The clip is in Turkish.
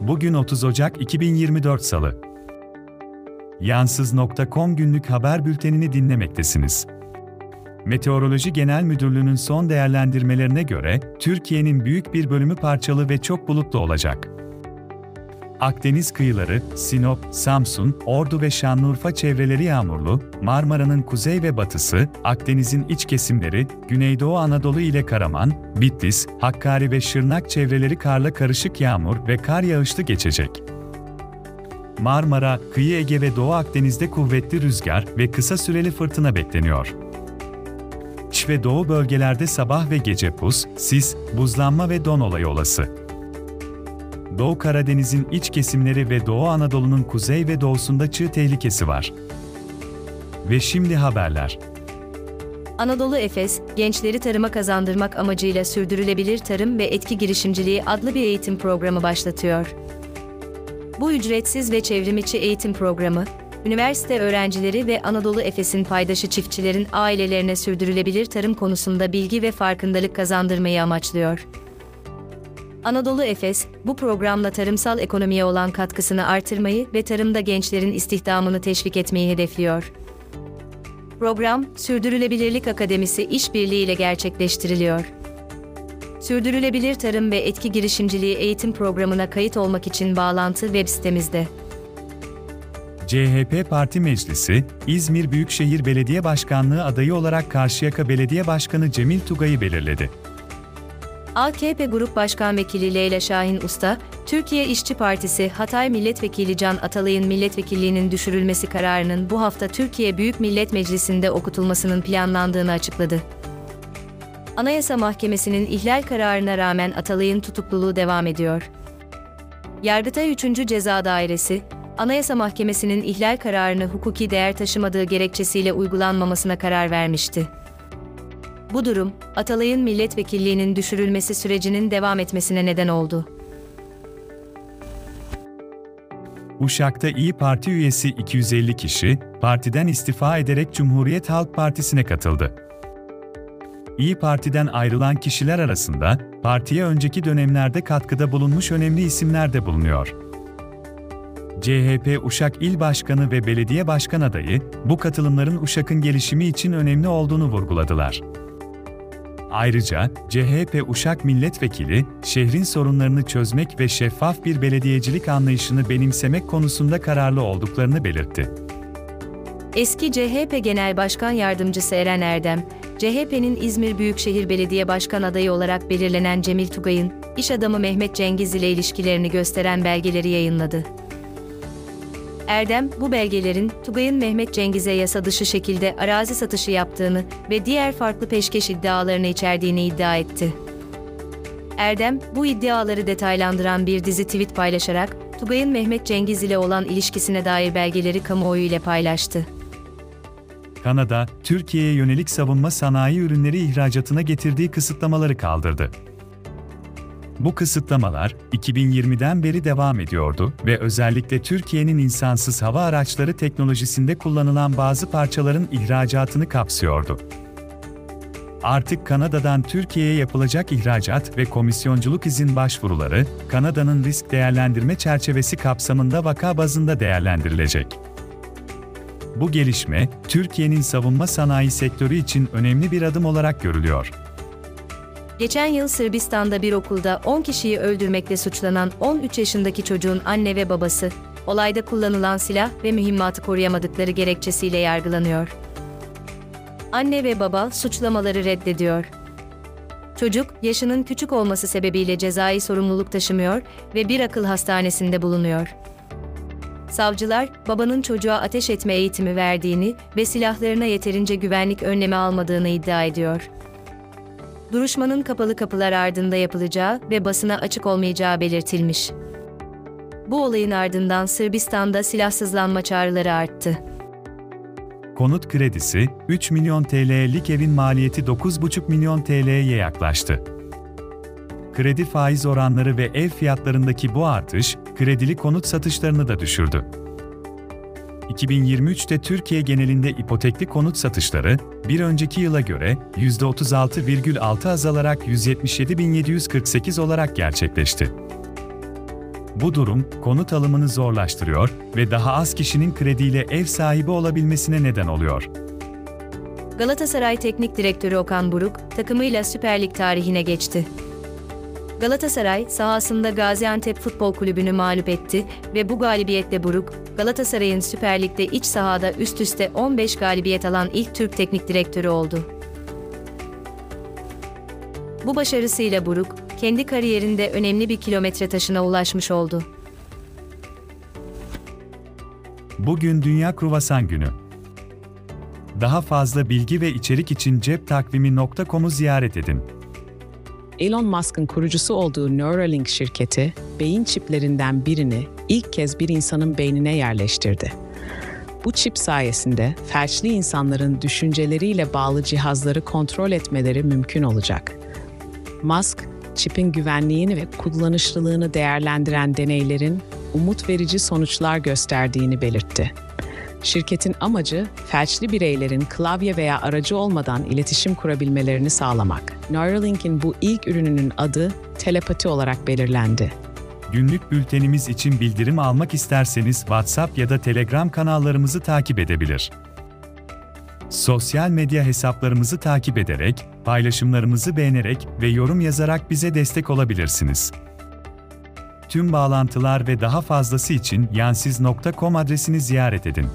Bugün 30 Ocak 2024 Salı. Yansız.com günlük haber bültenini dinlemektesiniz. Meteoroloji Genel Müdürlüğü'nün son değerlendirmelerine göre Türkiye'nin büyük bir bölümü parçalı ve çok bulutlu olacak. Akdeniz kıyıları, Sinop, Samsun, Ordu ve Şanlıurfa çevreleri yağmurlu, Marmara'nın kuzey ve batısı, Akdeniz'in iç kesimleri, Güneydoğu Anadolu ile Karaman, Bitlis, Hakkari ve Şırnak çevreleri karla karışık yağmur ve kar yağışlı geçecek. Marmara, kıyı Ege ve Doğu Akdeniz'de kuvvetli rüzgar ve kısa süreli fırtına bekleniyor. İç ve doğu bölgelerde sabah ve gece pus, sis, buzlanma ve don olayı olası. Doğu Karadeniz'in iç kesimleri ve Doğu Anadolu'nun kuzey ve doğusunda çığ tehlikesi var. Ve şimdi haberler. Anadolu Efes, gençleri tarıma kazandırmak amacıyla Sürdürülebilir Tarım ve Etki Girişimciliği adlı bir eğitim programı başlatıyor. Bu ücretsiz ve çevrimiçi eğitim programı, üniversite öğrencileri ve Anadolu Efes'in paydaşı çiftçilerin ailelerine sürdürülebilir tarım konusunda bilgi ve farkındalık kazandırmayı amaçlıyor. Anadolu Efes, bu programla tarımsal ekonomiye olan katkısını artırmayı ve tarımda gençlerin istihdamını teşvik etmeyi hedefliyor. Program, Sürdürülebilirlik Akademisi işbirliği ile gerçekleştiriliyor. Sürdürülebilir Tarım ve Etki Girişimciliği eğitim programına kayıt olmak için bağlantı web sitemizde. CHP Parti Meclisi, İzmir Büyükşehir Belediye Başkanlığı adayı olarak Karşıyaka Belediye Başkanı Cemil Tugay'ı belirledi. AKP Grup Başkan Vekili Leyla Şahin Usta, Türkiye İşçi Partisi Hatay Milletvekili Can Atalay'ın milletvekilliğinin düşürülmesi kararının bu hafta Türkiye Büyük Millet Meclisi'nde okutulmasının planlandığını açıkladı. Anayasa Mahkemesi'nin ihlal kararına rağmen Atalay'ın tutukluluğu devam ediyor. Yargıtay 3. Ceza Dairesi, Anayasa Mahkemesi'nin ihlal kararını hukuki değer taşımadığı gerekçesiyle uygulanmamasına karar vermişti. Bu durum, Atalay'ın milletvekilliğinin düşürülmesi sürecinin devam etmesine neden oldu. Uşak'ta İyi Parti üyesi 250 kişi, partiden istifa ederek Cumhuriyet Halk Partisi'ne katıldı. İyi Parti'den ayrılan kişiler arasında, partiye önceki dönemlerde katkıda bulunmuş önemli isimler de bulunuyor. CHP Uşak İl Başkanı ve Belediye Başkan adayı, bu katılımların Uşak'ın gelişimi için önemli olduğunu vurguladılar. Ayrıca CHP Uşak Milletvekili, şehrin sorunlarını çözmek ve şeffaf bir belediyecilik anlayışını benimsemek konusunda kararlı olduklarını belirtti. Eski CHP Genel Başkan Yardımcısı Eren Erdem, CHP'nin İzmir Büyükşehir Belediye Başkan adayı olarak belirlenen Cemil Tugay'ın, iş adamı Mehmet Cengiz ile ilişkilerini gösteren belgeleri yayınladı. Erdem, bu belgelerin Tugay'ın Mehmet Cengiz'e yasa dışı şekilde arazi satışı yaptığını ve diğer farklı peşkeş iddialarını içerdiğini iddia etti. Erdem, bu iddiaları detaylandıran bir dizi tweet paylaşarak, Tugay'ın Mehmet Cengiz ile olan ilişkisine dair belgeleri kamuoyu ile paylaştı. Kanada, Türkiye'ye yönelik savunma sanayi ürünleri ihracatına getirdiği kısıtlamaları kaldırdı. Bu kısıtlamalar 2020'den beri devam ediyordu ve özellikle Türkiye'nin insansız hava araçları teknolojisinde kullanılan bazı parçaların ihracatını kapsıyordu. Artık Kanada'dan Türkiye'ye yapılacak ihracat ve komisyonculuk izin başvuruları, Kanada'nın risk değerlendirme çerçevesi kapsamında vaka bazında değerlendirilecek. Bu gelişme, Türkiye'nin savunma sanayi sektörü için önemli bir adım olarak görülüyor. Geçen yıl Sırbistan'da bir okulda 10 kişiyi öldürmekle suçlanan 13 yaşındaki çocuğun anne ve babası, olayda kullanılan silah ve mühimmatı koruyamadıkları gerekçesiyle yargılanıyor. Anne ve baba suçlamaları reddediyor. Çocuk, yaşının küçük olması sebebiyle cezai sorumluluk taşımıyor ve bir akıl hastanesinde bulunuyor. Savcılar, babanın çocuğa ateş etme eğitimi verdiğini ve silahlarına yeterince güvenlik önlemi almadığını iddia ediyor duruşmanın kapalı kapılar ardında yapılacağı ve basına açık olmayacağı belirtilmiş. Bu olayın ardından Sırbistan'da silahsızlanma çağrıları arttı. Konut kredisi, 3 milyon TL'lik evin maliyeti 9,5 milyon TL'ye yaklaştı. Kredi faiz oranları ve ev fiyatlarındaki bu artış, kredili konut satışlarını da düşürdü. 2023'te Türkiye genelinde ipotekli konut satışları, bir önceki yıla göre %36,6 azalarak 177.748 olarak gerçekleşti. Bu durum, konut alımını zorlaştırıyor ve daha az kişinin krediyle ev sahibi olabilmesine neden oluyor. Galatasaray Teknik Direktörü Okan Buruk, takımıyla Süper Lig tarihine geçti. Galatasaray, sahasında Gaziantep Futbol Kulübü'nü mağlup etti ve bu galibiyetle Buruk, Galatasaray'ın Süper Lig'de iç sahada üst üste 15 galibiyet alan ilk Türk teknik direktörü oldu. Bu başarısıyla Buruk, kendi kariyerinde önemli bir kilometre taşına ulaşmış oldu. Bugün Dünya Kruvasan Günü. Daha fazla bilgi ve içerik için ceptakvimi.com'u ziyaret edin. Elon Musk'ın kurucusu olduğu Neuralink şirketi, beyin çiplerinden birini ilk kez bir insanın beynine yerleştirdi. Bu çip sayesinde felçli insanların düşünceleriyle bağlı cihazları kontrol etmeleri mümkün olacak. Musk, çipin güvenliğini ve kullanışlılığını değerlendiren deneylerin umut verici sonuçlar gösterdiğini belirtti. Şirketin amacı, felçli bireylerin klavye veya aracı olmadan iletişim kurabilmelerini sağlamak. Neuralink'in bu ilk ürününün adı telepati olarak belirlendi. Günlük bültenimiz için bildirim almak isterseniz WhatsApp ya da Telegram kanallarımızı takip edebilir. Sosyal medya hesaplarımızı takip ederek, paylaşımlarımızı beğenerek ve yorum yazarak bize destek olabilirsiniz. Tüm bağlantılar ve daha fazlası için yansiz.com adresini ziyaret edin.